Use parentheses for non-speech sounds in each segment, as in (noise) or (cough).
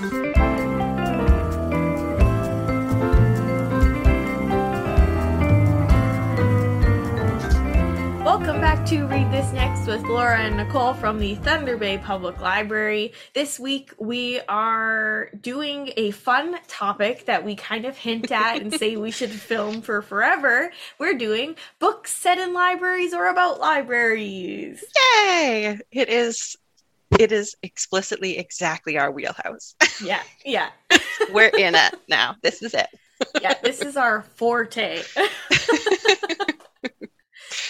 Welcome back to Read This Next with Laura and Nicole from the Thunder Bay Public Library. This week we are doing a fun topic that we kind of hint at and say we should (laughs) film for forever. We're doing books set in libraries or about libraries. Yay! It is it is explicitly exactly our wheelhouse. Yeah, yeah. (laughs) We're in it now. This is it. yeah, this is our forte. (laughs)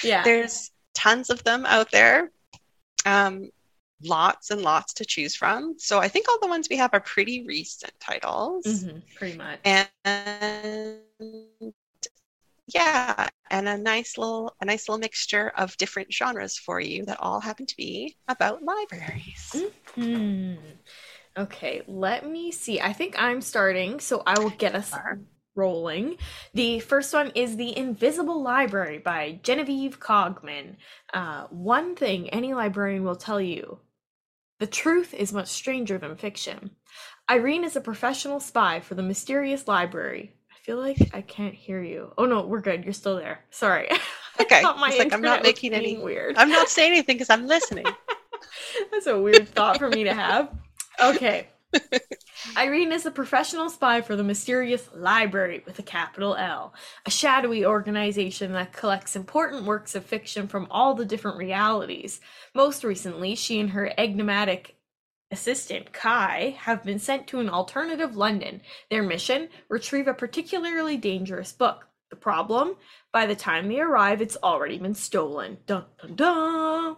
yeah. There's tons of them out there. Um, lots and lots to choose from. So I think all the ones we have are pretty recent titles. Mhm, pretty much. And yeah, and a nice little a nice little mixture of different genres for you that all happen to be about libraries. Hmm. Okay, let me see. I think I'm starting, so I will get us rolling. The first one is The Invisible Library by Genevieve Cogman. Uh, one thing any librarian will tell you the truth is much stranger than fiction. Irene is a professional spy for the mysterious library. I feel like I can't hear you. Oh no, we're good. You're still there. Sorry. (laughs) Okay. my like I'm not making any- weird. I'm not saying anything because I'm listening. (laughs) That's a weird thought for me to have. Okay. (laughs) Irene is a professional spy for the mysterious Library with a capital L, a shadowy organization that collects important works of fiction from all the different realities. Most recently, she and her enigmatic assistant, Kai, have been sent to an alternative London. Their mission? Retrieve a particularly dangerous book. The problem? By the time they arrive, it's already been stolen. Dun dun dun!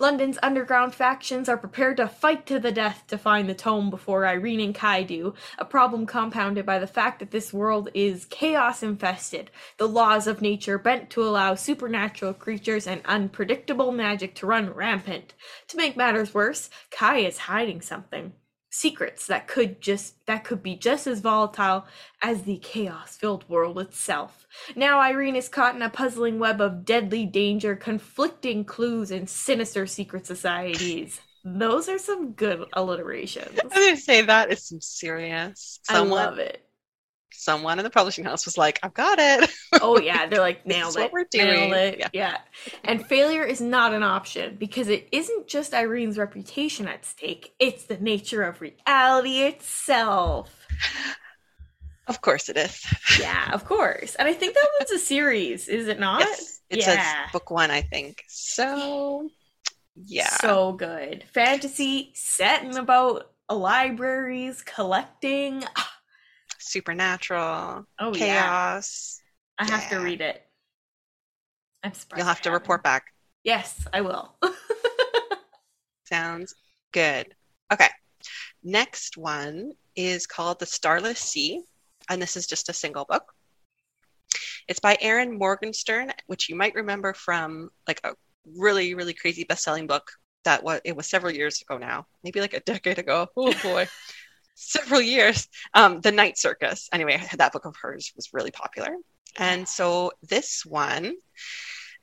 London's underground factions are prepared to fight to the death to find the tome before Irene and Kai do, a problem compounded by the fact that this world is chaos infested, the laws of nature bent to allow supernatural creatures and unpredictable magic to run rampant. To make matters worse, Kai is hiding something. Secrets that could just that could be just as volatile as the chaos-filled world itself. Now Irene is caught in a puzzling web of deadly danger, conflicting clues, and sinister secret societies. Those are some good alliterations. I was going to say that is some serious. I love it. Someone in the publishing house was like, "I've got it." Oh yeah, (laughs) they're like nailed it. what we're Nailed doing. it. Yeah. Yeah. And failure is not an option because it isn't just Irene's reputation at stake, it's the nature of reality itself. of course it is. (laughs) Yeah, of course. And I think that one's a series, is it not? Yes, it yeah. says book one, I think. So, yeah, So good. Fantasy set in about libraries, collecting. (laughs) supernatural Oh yeah. chaos. I have to read it. I'm surprised. You'll have to report back. Yes, I will. (laughs) Sounds good. Okay. Next one is called The Starless Sea, and this is just a single book. It's by Erin Morgenstern, which you might remember from like a really, really crazy best-selling book that was it was several years ago now, maybe like a decade ago. Oh boy. (laughs) several years. Um, The Night Circus. Anyway, that book of hers was really popular. And so this one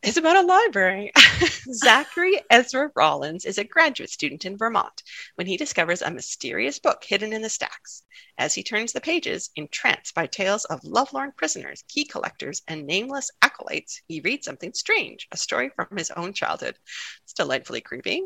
is about a library. (laughs) Zachary Ezra Rollins is a graduate student in Vermont when he discovers a mysterious book hidden in the stacks. As he turns the pages, entranced by tales of lovelorn prisoners, key collectors, and nameless acolytes, he reads something strange, a story from his own childhood. It's delightfully creepy.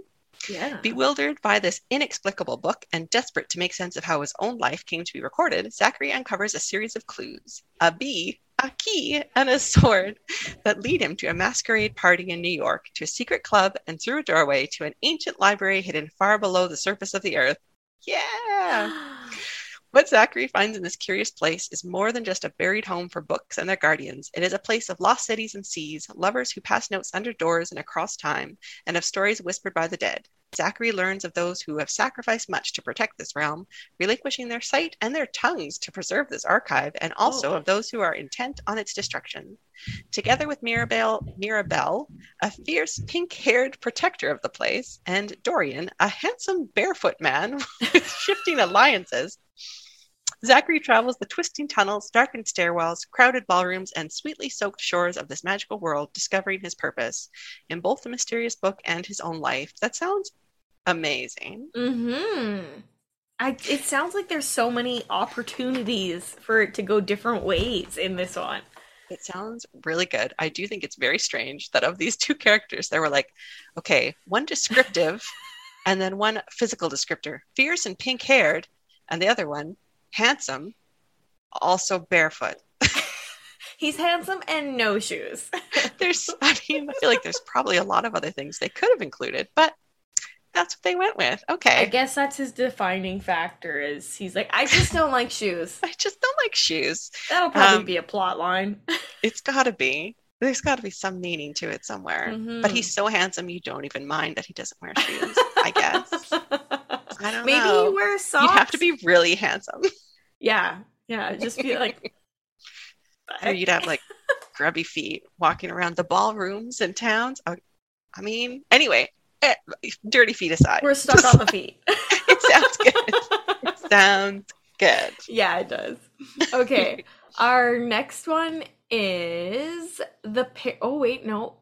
Yeah. Bewildered by this inexplicable book and desperate to make sense of how his own life came to be recorded, Zachary uncovers a series of clues a bee, a key, and a sword that lead him to a masquerade party in New York, to a secret club, and through a doorway to an ancient library hidden far below the surface of the earth. Yeah! What Zachary finds in this curious place is more than just a buried home for books and their guardians. It is a place of lost cities and seas, lovers who pass notes under doors and across time, and of stories whispered by the dead. Zachary learns of those who have sacrificed much to protect this realm, relinquishing their sight and their tongues to preserve this archive, and also Oh. of those who are intent on its destruction. Together with Mirabelle, Mirabelle, a fierce pink-haired protector of the place, and Dorian, a handsome barefoot man (laughs) with shifting alliances, Zachary travels the twisting tunnels, darkened stairwells, crowded ballrooms, and sweetly soaked shores of this magical world, discovering his purpose in both the mysterious book and his own life. That sounds amazing. hmm I, it sounds like there's so many opportunities for it to go different ways in this one. It sounds really good. I do think it's very strange that of these two characters, there were like, okay, one descriptive (laughs) and then one physical descriptor, fierce and pink haired, and the other one, handsome, also barefoot. (laughs) He's handsome and no shoes. (laughs) there's, I mean, I feel like there's probably a lot of other things they could have included, but that's what they went with. Okay. I guess that's his defining factor is he's like, I just don't like shoes. (laughs) I just don't like shoes. That'll probably Um, be a plot line. It's got to be. There's got to be some meaning to it somewhere. Mhm. But he's so handsome, you don't even mind that he doesn't wear shoes. I guess. I don't Maybe know. he wears socks. You'd have to be really handsome, Yeah. Yeah. (laughs) Just be like or you'd have like (laughs) grubby feet walking around the ballrooms in towns. Oh, I mean, anyway, eh, dirty feet aside, We're stuck on the feet. (laughs) it sounds good. It sounds good. yeah, it does. Okay. Our next one is the pa- Oh wait, no.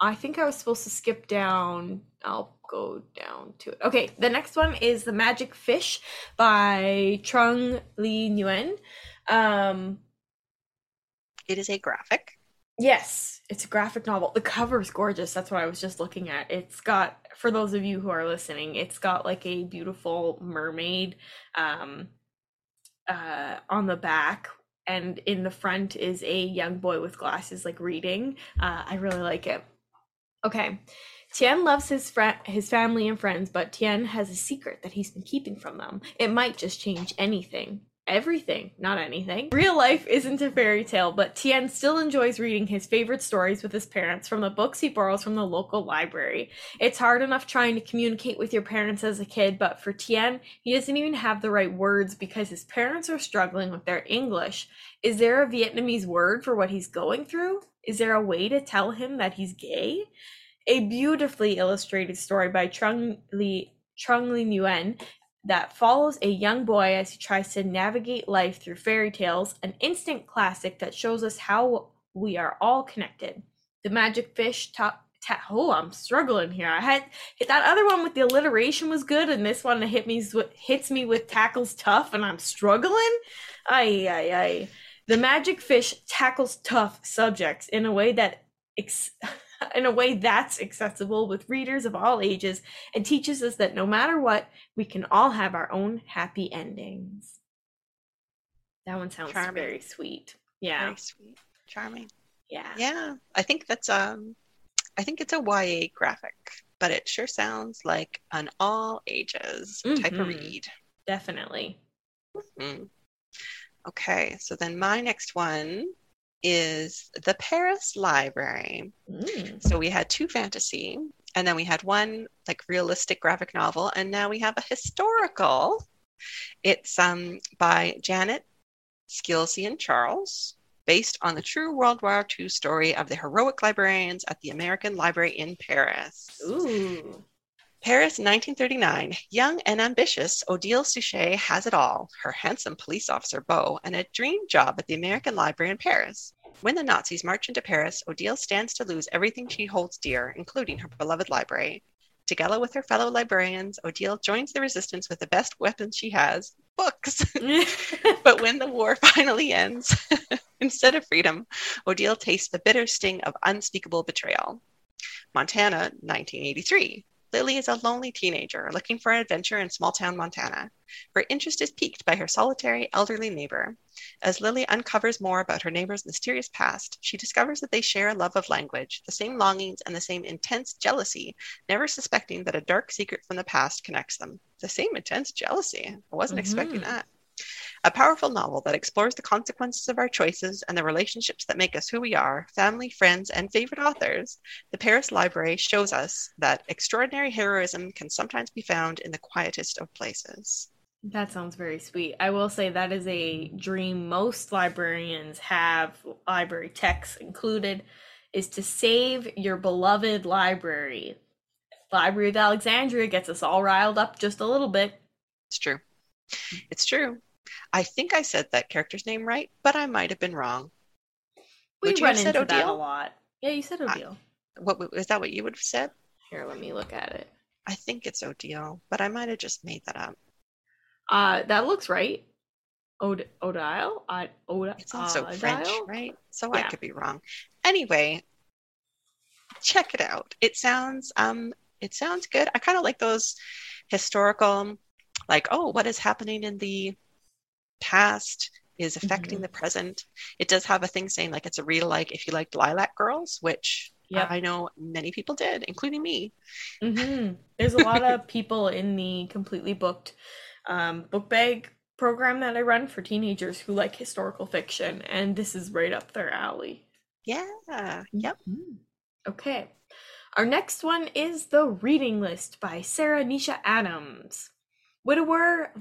I think I was supposed to skip down. I'll go down to it. Okay, the next one is The Magic Fish by Trung Le Nguyen. Um It is a graphic. Yes, it's a graphic novel. The cover is gorgeous. That's what I was just looking at. It's got, for those of you who are listening, it's got like a beautiful mermaid um, uh, on the back, and in the front is a young boy with glasses, like reading. Uh, I really like it. Okay. Tien loves his his family and friends, but Tien has a secret that he's been keeping from them. It might just change anything. Everything, not anything. Real life isn't a fairy tale, but Tien still enjoys reading his favorite stories with his parents from the books he borrows from the local library. It's hard enough trying to communicate with your parents as a kid, but for Tien, he doesn't even have the right words because his parents are struggling with their English. Is there a Vietnamese word for what he's going through? Is there a way to tell him that he's gay? A beautifully illustrated story by Trung Le Trung Le Nguyen that follows a young boy as he tries to navigate life through fairy tales, an instant classic that shows us how we are all connected. The magic fish top ta- oh, I'm struggling here. I had that other one with the alliteration was good, and this one hit me hits me with tackles tough, and I'm struggling. Ay ay ay. The magic fish tackles tough subjects in a way that ex- (laughs) in a way that's accessible with readers of all ages and teaches us that no matter what, we can all have our own happy endings. That one sounds Charming. very sweet. Yeah. Very sweet, charming. Yeah. Yeah, I think that's um, I think it's a YA graphic, but it sure sounds like an all ages type of Mhm. read. Definitely. Mm. Okay, so then my next one is the Paris Library. Mm. So we had two fantasy, and then we had one like realistic graphic novel, and now we have a historical. It's um by Janet Skeslien Charles, based on the true World War II story of the heroic librarians at the American Library in Paris. Ooh. Paris, 1939. Young and ambitious, Odile Souchet has it all her handsome police officer beau and a dream job at the American Library in Paris. When the Nazis march into Paris, Odile stands to lose everything she holds dear, including her beloved library. Together with her fellow librarians, Odile joins the resistance with the best weapons she has books. (laughs) (laughs) but when the war finally ends, (laughs) instead of freedom, Odile tastes the bitter sting of unspeakable betrayal. Montana, 1983. Lily is a lonely teenager looking for an adventure in small town Montana. Her interest is piqued by her solitary elderly neighbor. As Lily uncovers more about her neighbor's mysterious past, she discovers that they share a love of language, the same longings, and the same intense jealousy, never suspecting that a dark secret from the past connects them. The same intense jealousy. I wasn't expecting Mhm. that. A powerful novel that explores the consequences of our choices and the relationships that make us who we are, family, friends, and favorite authors. The Paris Library shows us that extraordinary heroism can sometimes be found in the quietest of places. That sounds very sweet. I will say that is a dream most librarians have, library texts included, is to save your beloved library. Library of Alexandria gets us all riled up just a little bit. It's true. It's true. I think I said that character's name right, but I might have been wrong. We Would run have said into that a lot. Yeah, you said I- Odile. What is that? What you would have said? Here, let me look at it. I think it's Odile, but I might have just made that up. Uh, that looks right. Od- Odile? I, Od- It's also uh, French, right? So I could be wrong. Anyway, check it out. It sounds um it sounds good. I kind of like those historical like oh, what is happening in the past is affecting Mhm. the present. It does have a thing saying like it's a real like if you liked Lilac Girls, which Yep. I know many people did, including me. hmm There's a lot of people in the completely booked um, book bag program that I run for teenagers who like historical fiction, and this is right up their alley. Yeah. Yep. Okay. Our next one is The Reading List by Sarah Nisha Adams. Widower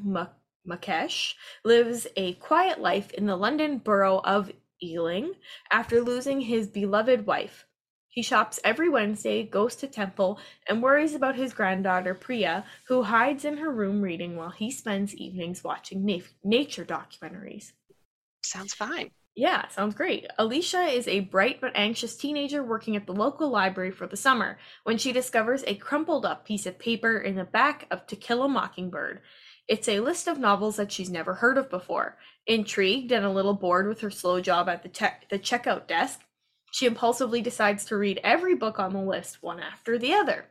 Mukesh lives a quiet life in the London borough of Ealing after losing his beloved wife. He shops every Wednesday, goes to temple, and worries about his granddaughter Priya, who hides in her room reading while he spends evenings watching na- nature documentaries. Sounds fine. Yeah, sounds great. Alicia is a bright but anxious teenager working at the local library for the summer when she discovers a crumpled up piece of paper in the back of To Kill a Mockingbird. It's a list of novels that she's never heard of before. Intrigued and a little bored with her slow job at the, te- the checkout desk, she impulsively decides to read every book on the list, one after the other.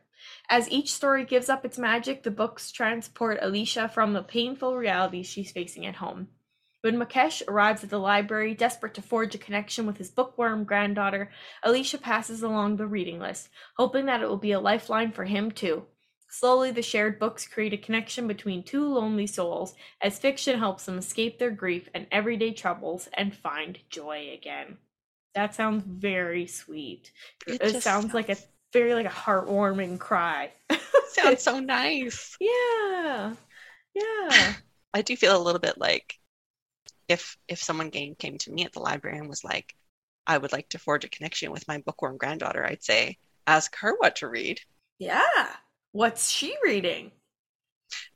As each story gives up its magic, the books transport Alicia from the painful realities she's facing at home. When Mukesh arrives at the library, desperate to forge a connection with his bookworm granddaughter, Alicia passes along the reading list, hoping that it will be a lifeline for him too. Slowly, the shared books create a connection between two lonely souls as fiction helps them escape their grief and everyday troubles and find joy again. That sounds very sweet. It, just sounds like a very like a heartwarming cry. (laughs) sounds so (laughs) nice. yeah. Yeah. I do feel a little bit like if if someone came came to me at the library and was like, I would like to forge a connection with my bookworm granddaughter, I'd say, ask her what to read. Yeah. What's she reading?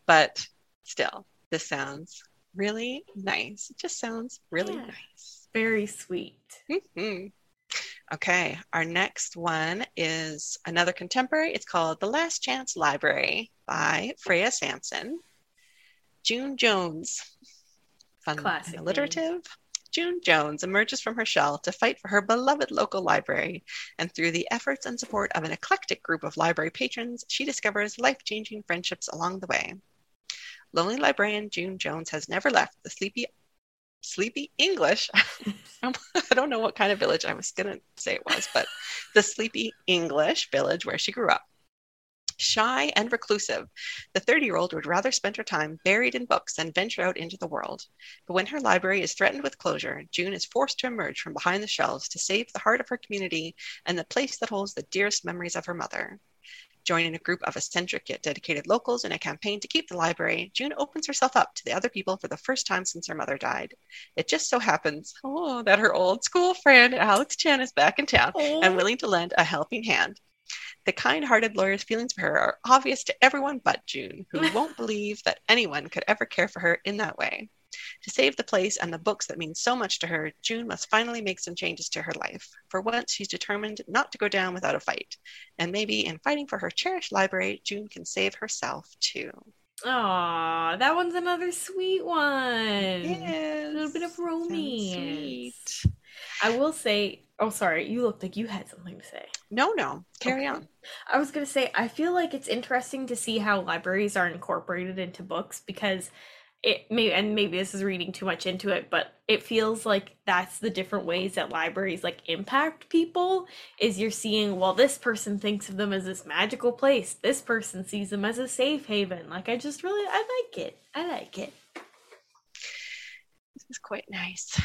But still, this sounds really nice. It just sounds really Yeah. nice. Very sweet. Mhm. Okay, our next one is another contemporary. It's called The Last Chance Library by Freya Sampson. June Jones. Fun Classic alliterative. June Jones emerges from her shell to fight for her beloved local library, and through the efforts and support of an eclectic group of library patrons, she discovers life changing friendships along the way. Lonely librarian June Jones has never left the sleepy, sleepy English. (laughs) I don't know what kind of village I was going to say it was, but the sleepy English village where she grew up. Shy and reclusive, the 30 year old would rather spend her time buried in books than venture out into the world. But when her library is threatened with closure, June is forced to emerge from behind the shelves to save the heart of her community and the place that holds the dearest memories of her mother. Joining a group of eccentric yet dedicated locals in a campaign to keep the library, June opens herself up to the other people for the first time since her mother died. It just so happens, oh, that her old school friend Alex Chen is back in town and oh. willing to lend a helping hand. The kind hearted lawyer's feelings for her are obvious to everyone but June, who (laughs) won't believe that anyone could ever care for her in that way. To save the place and the books that mean so much to her, June must finally make some changes to her life. For once, she's determined not to go down without a fight. And maybe in fighting for her cherished library, June can save herself too. Aw, that one's another sweet one. Yes. A little bit of romance. sweet. I will say, oh, sorry, you looked like you had something to say. No, no. Carry Okay. on. I was going to say, I feel like it's interesting to see how libraries are incorporated into books because it may, and maybe this is reading too much into it, but it feels like that's the different ways that libraries like impact people. Is you're seeing, well, this person thinks of them as this magical place, this person sees them as a safe haven. Like, I just really, I like it. I like it. This is quite nice.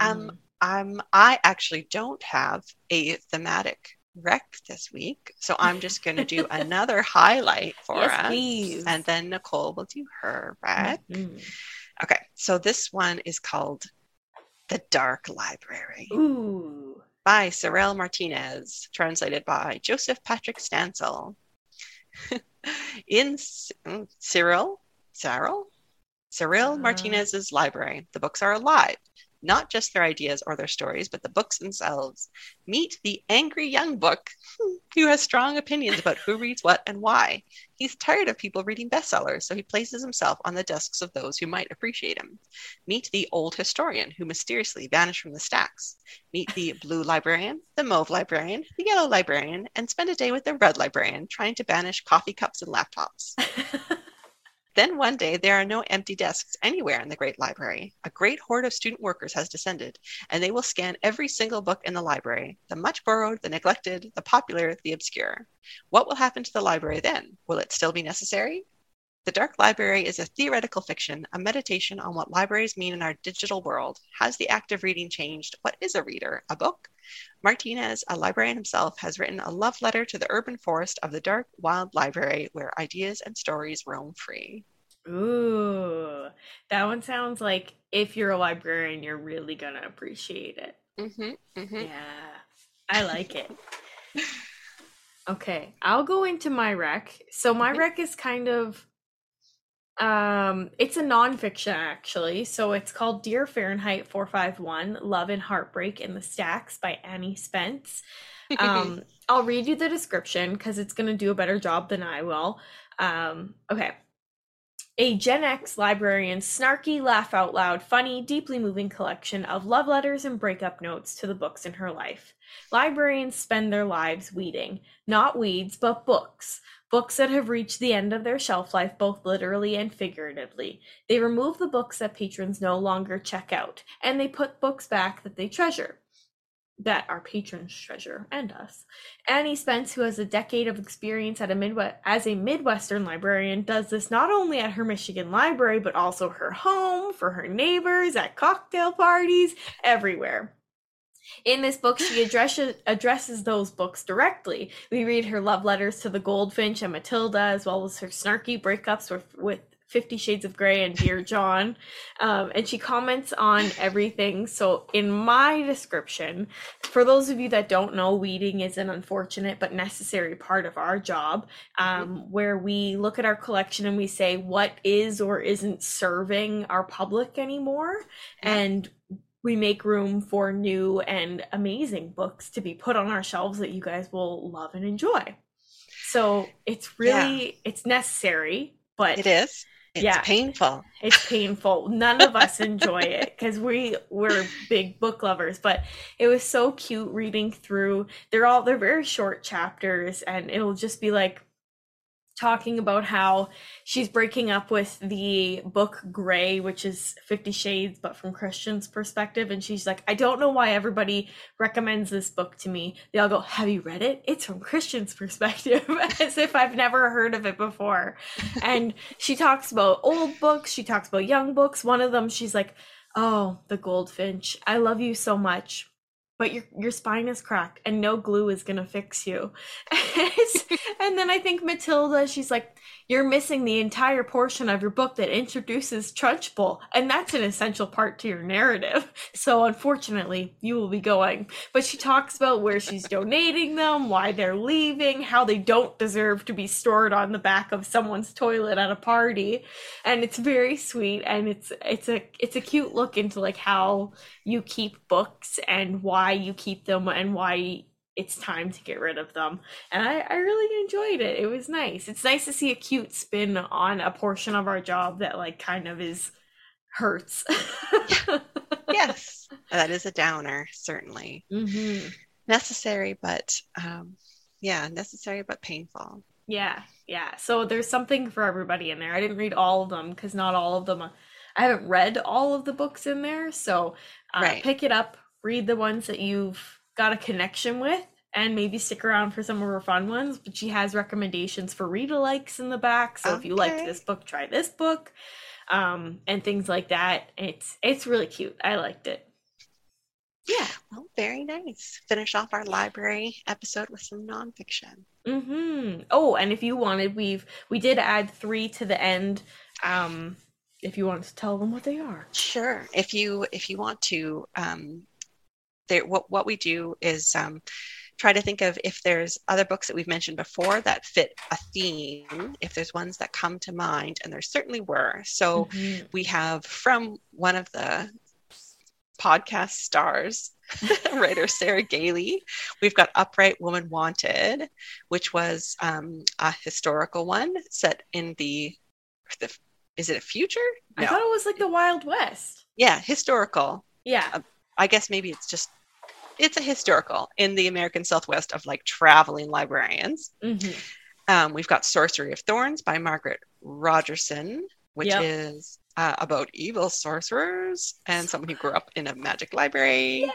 Um, um, I actually don't have a thematic rec this week, so I'm just going to do (laughs) another highlight for Yes, us, please. and then Nicole will do her rec. Mhm. Okay, so this one is called "The Dark Library" Ooh. by Sorel Martinez, translated by Joseph Patrick Stancil. (laughs) In mm, Cyril, Cyril, Cyril Uh. Martinez's library, the books are alive. Not just their ideas or their stories, but the books themselves. Meet the angry young book (laughs) who has strong opinions about who reads what and why. He's tired of people reading bestsellers, so he places himself on the desks of those who might appreciate him. Meet the old historian who mysteriously vanished from the stacks. Meet the blue librarian, the mauve librarian, the yellow librarian, and spend a day with the red librarian trying to banish coffee cups and laptops. (laughs) Then one day there are no empty desks anywhere in the great library. A great horde of student workers has descended, and they will scan every single book in the library the much borrowed, the neglected, the popular, the obscure. What will happen to the library then? Will it still be necessary? The Dark Library is a theoretical fiction, a meditation on what libraries mean in our digital world. Has the act of reading changed? What is a reader? A book? Martinez, a librarian himself, has written a love letter to the urban forest of the dark, wild library where ideas and stories roam free. Ooh, that one sounds like if you're a librarian, you're really gonna appreciate it. Mm-hmm, mm-hmm. Yeah, I like it. Okay, I'll go into my rec. So my Mhm. rec is kind of um it's a nonfiction actually. So it's called Dear Fahrenheit 451, Love and Heartbreak in the Stacks by Annie Spence. Um (laughs) I'll read you the description because it's gonna do a better job than I will. Um okay. A Gen X librarian's snarky, laugh out loud, funny, deeply moving collection of love letters and breakup notes to the books in her life. Librarians spend their lives weeding, not weeds, but books. Books that have reached the end of their shelf life, both literally and figuratively. They remove the books that patrons no longer check out, and they put books back that they treasure. That our patrons treasure, and us. Annie Spence, who has a decade of experience at a Midwest as a Midwestern librarian, does this not only at her Michigan library, but also her home, for her neighbors, at cocktail parties, everywhere. In this book, she addresses addresses those books directly. We read her love letters to the Goldfinch and Matilda, as well as her snarky breakups with, with Fifty Shades of Grey and Dear John. Um, and she comments on everything. So, in my description, for those of you that don't know, weeding is an unfortunate but necessary part of our job, um, where we look at our collection and we say what is or isn't serving our public anymore. And we make room for new and amazing books to be put on our shelves that you guys will love and enjoy. So it's really it's necessary, but It is. It's Yeah. painful. it's painful. None of us enjoy it because we we're big book lovers. But it was so cute reading through. They're all they're very short chapters, and it'll just be like talking about how she's breaking up with the book Gray, which is Fifty Shades, but from Christian's perspective. And she's like, I don't know why everybody recommends this book to me. They all go, Have you read it? It's from Christian's (laughs) perspective, (laughs) as if I've never heard of it before. And she talks about old books, she talks about young books. One of them, she's like, Oh, the Goldfinch. I love you so much. But your your spine is cracked and no glue is gonna fix you. (laughs) and then I think Matilda, she's like, You're missing the entire portion of your book that introduces Trunchbull, and that's an essential part to your narrative. So unfortunately, you will be going. But she talks about where she's (laughs) donating them, why they're leaving, how they don't deserve to be stored on the back of someone's toilet at a party. And it's very sweet and it's it's a it's a cute look into like how you keep books and why you keep them and why it's time to get rid of them. And I, I really enjoyed it. It was nice. It's nice to see a cute spin on a portion of our job that like kind of is hurts. (laughs) Yes. that is a downer, certainly. hmm Necessary, but um, yeah, necessary but painful. Yeah, yeah. So there's something for everybody in there. I didn't read all of them because not all of them. I haven't read all of the books in there. So uh, Right. pick it up, read the ones that you've got a connection with, and maybe stick around for some of her fun ones. But she has recommendations for read alikes in the back. So if you like Okay. this book, try this book, um, and things like that. It's it's really cute. I liked it. Yeah. Well, very nice. Finish off our library episode with some nonfiction. Mm-hmm. Oh, and if you wanted, we've we did add three to the end. Um, if you wanted to tell them what they are. Sure. If you if you want to, um, there what what we do is um, try to think of if there's other books that we've mentioned before that fit a theme. If there's ones that come to mind, and there certainly were. So Mhm. we have from one of the podcast stars, (laughs) writer Sarah Gailey. We've got Upright Woman Wanted, which was um, a historical one set in the, the is it a future? No. I thought it was like the Wild West. Yeah, historical. Yeah. Uh, I guess maybe it's just it's a historical in the American Southwest of like traveling librarians. Mm-hmm. Um, we've got Sorcery of Thorns by Margaret Rogerson, which yep. is uh, about evil sorcerers and someone who grew up in a magic library. Yeah.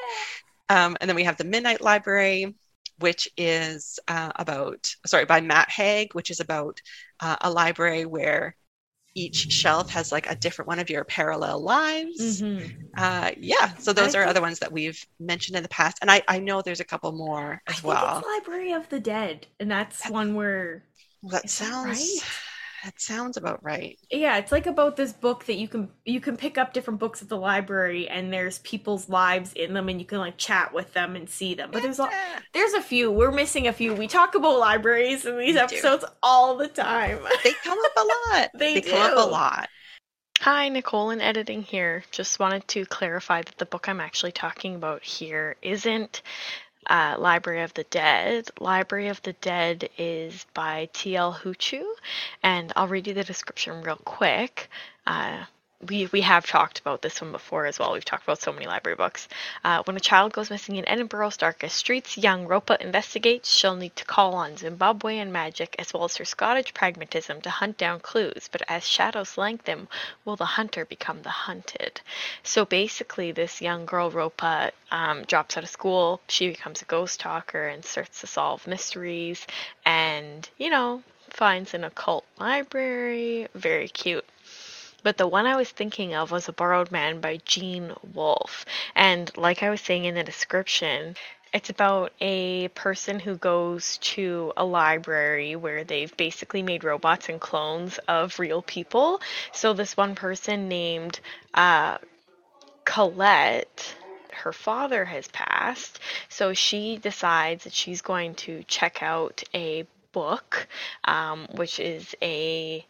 Um, and then we have the Midnight Library, which is uh, about, sorry, by Matt Haig, which is about uh, a library where each shelf has like a different one of your parallel lives. Mm-hmm. Uh, yeah, so those I are think... other ones that we've mentioned in the past, and I, I know there's a couple more as well. Library of the Dead, and that's, that's one where well, that sounds right? That sounds about right. Yeah, it's like about this book that you can you can pick up different books at the library and there's people's lives in them and you can like chat with them and see them. But there's a there's a few. We're missing a few. We talk about libraries in these episodes all the time. They come up a lot. (laughs) they, they do. come up a lot. Hi, Nicole in editing here. Just wanted to clarify that the book I'm actually talking about here isn't uh, Library of the Dead. Library of the Dead is by T.L. Huchu, and I'll read you the description real quick. Uh, we we have talked about this one before as well. We've talked about so many library books. Uh, when a child goes missing in Edinburgh's darkest streets, young Ropa investigates. She'll need to call on Zimbabwean magic as well as her Scottish pragmatism to hunt down clues. But as shadows lengthen, will the hunter become the hunted? So basically, this young girl Ropa um, drops out of school. She becomes a ghost talker and starts to solve mysteries, and you know finds an occult library. Very cute. But the one I was thinking of was A Borrowed Man by Gene Wolfe. And like I was saying in the description, it's about a person who goes to a library where they've basically made robots and clones of real people. So this one person named uh, Colette her father has passed, so she decides that she's going to check out a book, um, which is a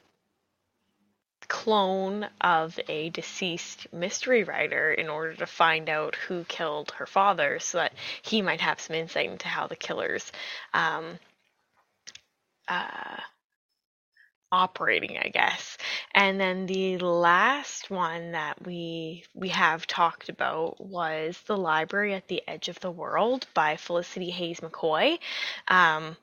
clone of a deceased mystery writer in order to find out who killed her father so that he might have some insight into how the killers um, uh, operating i guess. And then the last one that we we have talked about was the library at the edge of the world by felicity hayes mccoy um,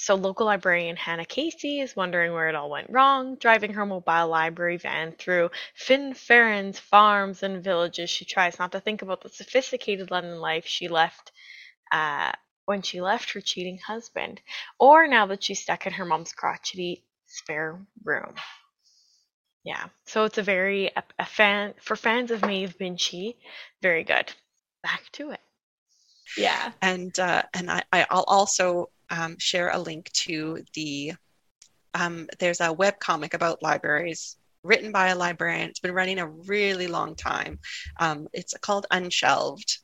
so, local librarian Hannah Casey is wondering where it all went wrong. Driving her mobile library van through Finfarran's farms and villages, she tries not to think about the sophisticated London life she left uh, when she left her cheating husband, or now that she's stuck in her mom's crotchety spare room. Yeah, so it's a very a, a fan for fans of Maeve Binchy, very good. Back to it. Yeah, and uh, and I I'll also um, share a link to the um, there's a web comic about libraries written by a librarian. It's been running a really long time. Um, it's called Unshelved.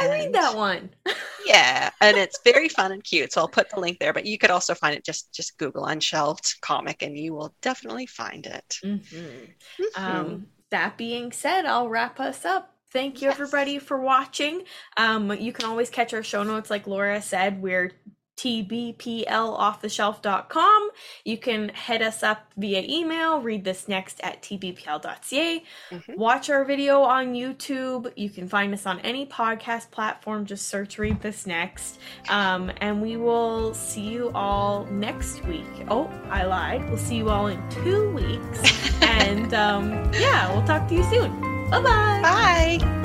I and, read that one. (laughs) yeah, and it's very fun and cute. So I'll put the link there. But you could also find it just just Google Unshelved comic, and you will definitely find it. Mm-hmm. Mm-hmm. Um, that being said, I'll wrap us up. Thank you, yes. everybody, for watching. Um, you can always catch our show notes, like Laura said. We're tbplofftheshelf.com. You can hit us up via email, read this next at tbpl.ca. Mm-hmm. Watch our video on YouTube. You can find us on any podcast platform. Just search Read This Next. Um, and we will see you all next week. Oh, I lied. We'll see you all in two weeks. (laughs) and um, yeah, we'll talk to you soon. Bye-bye. Bye.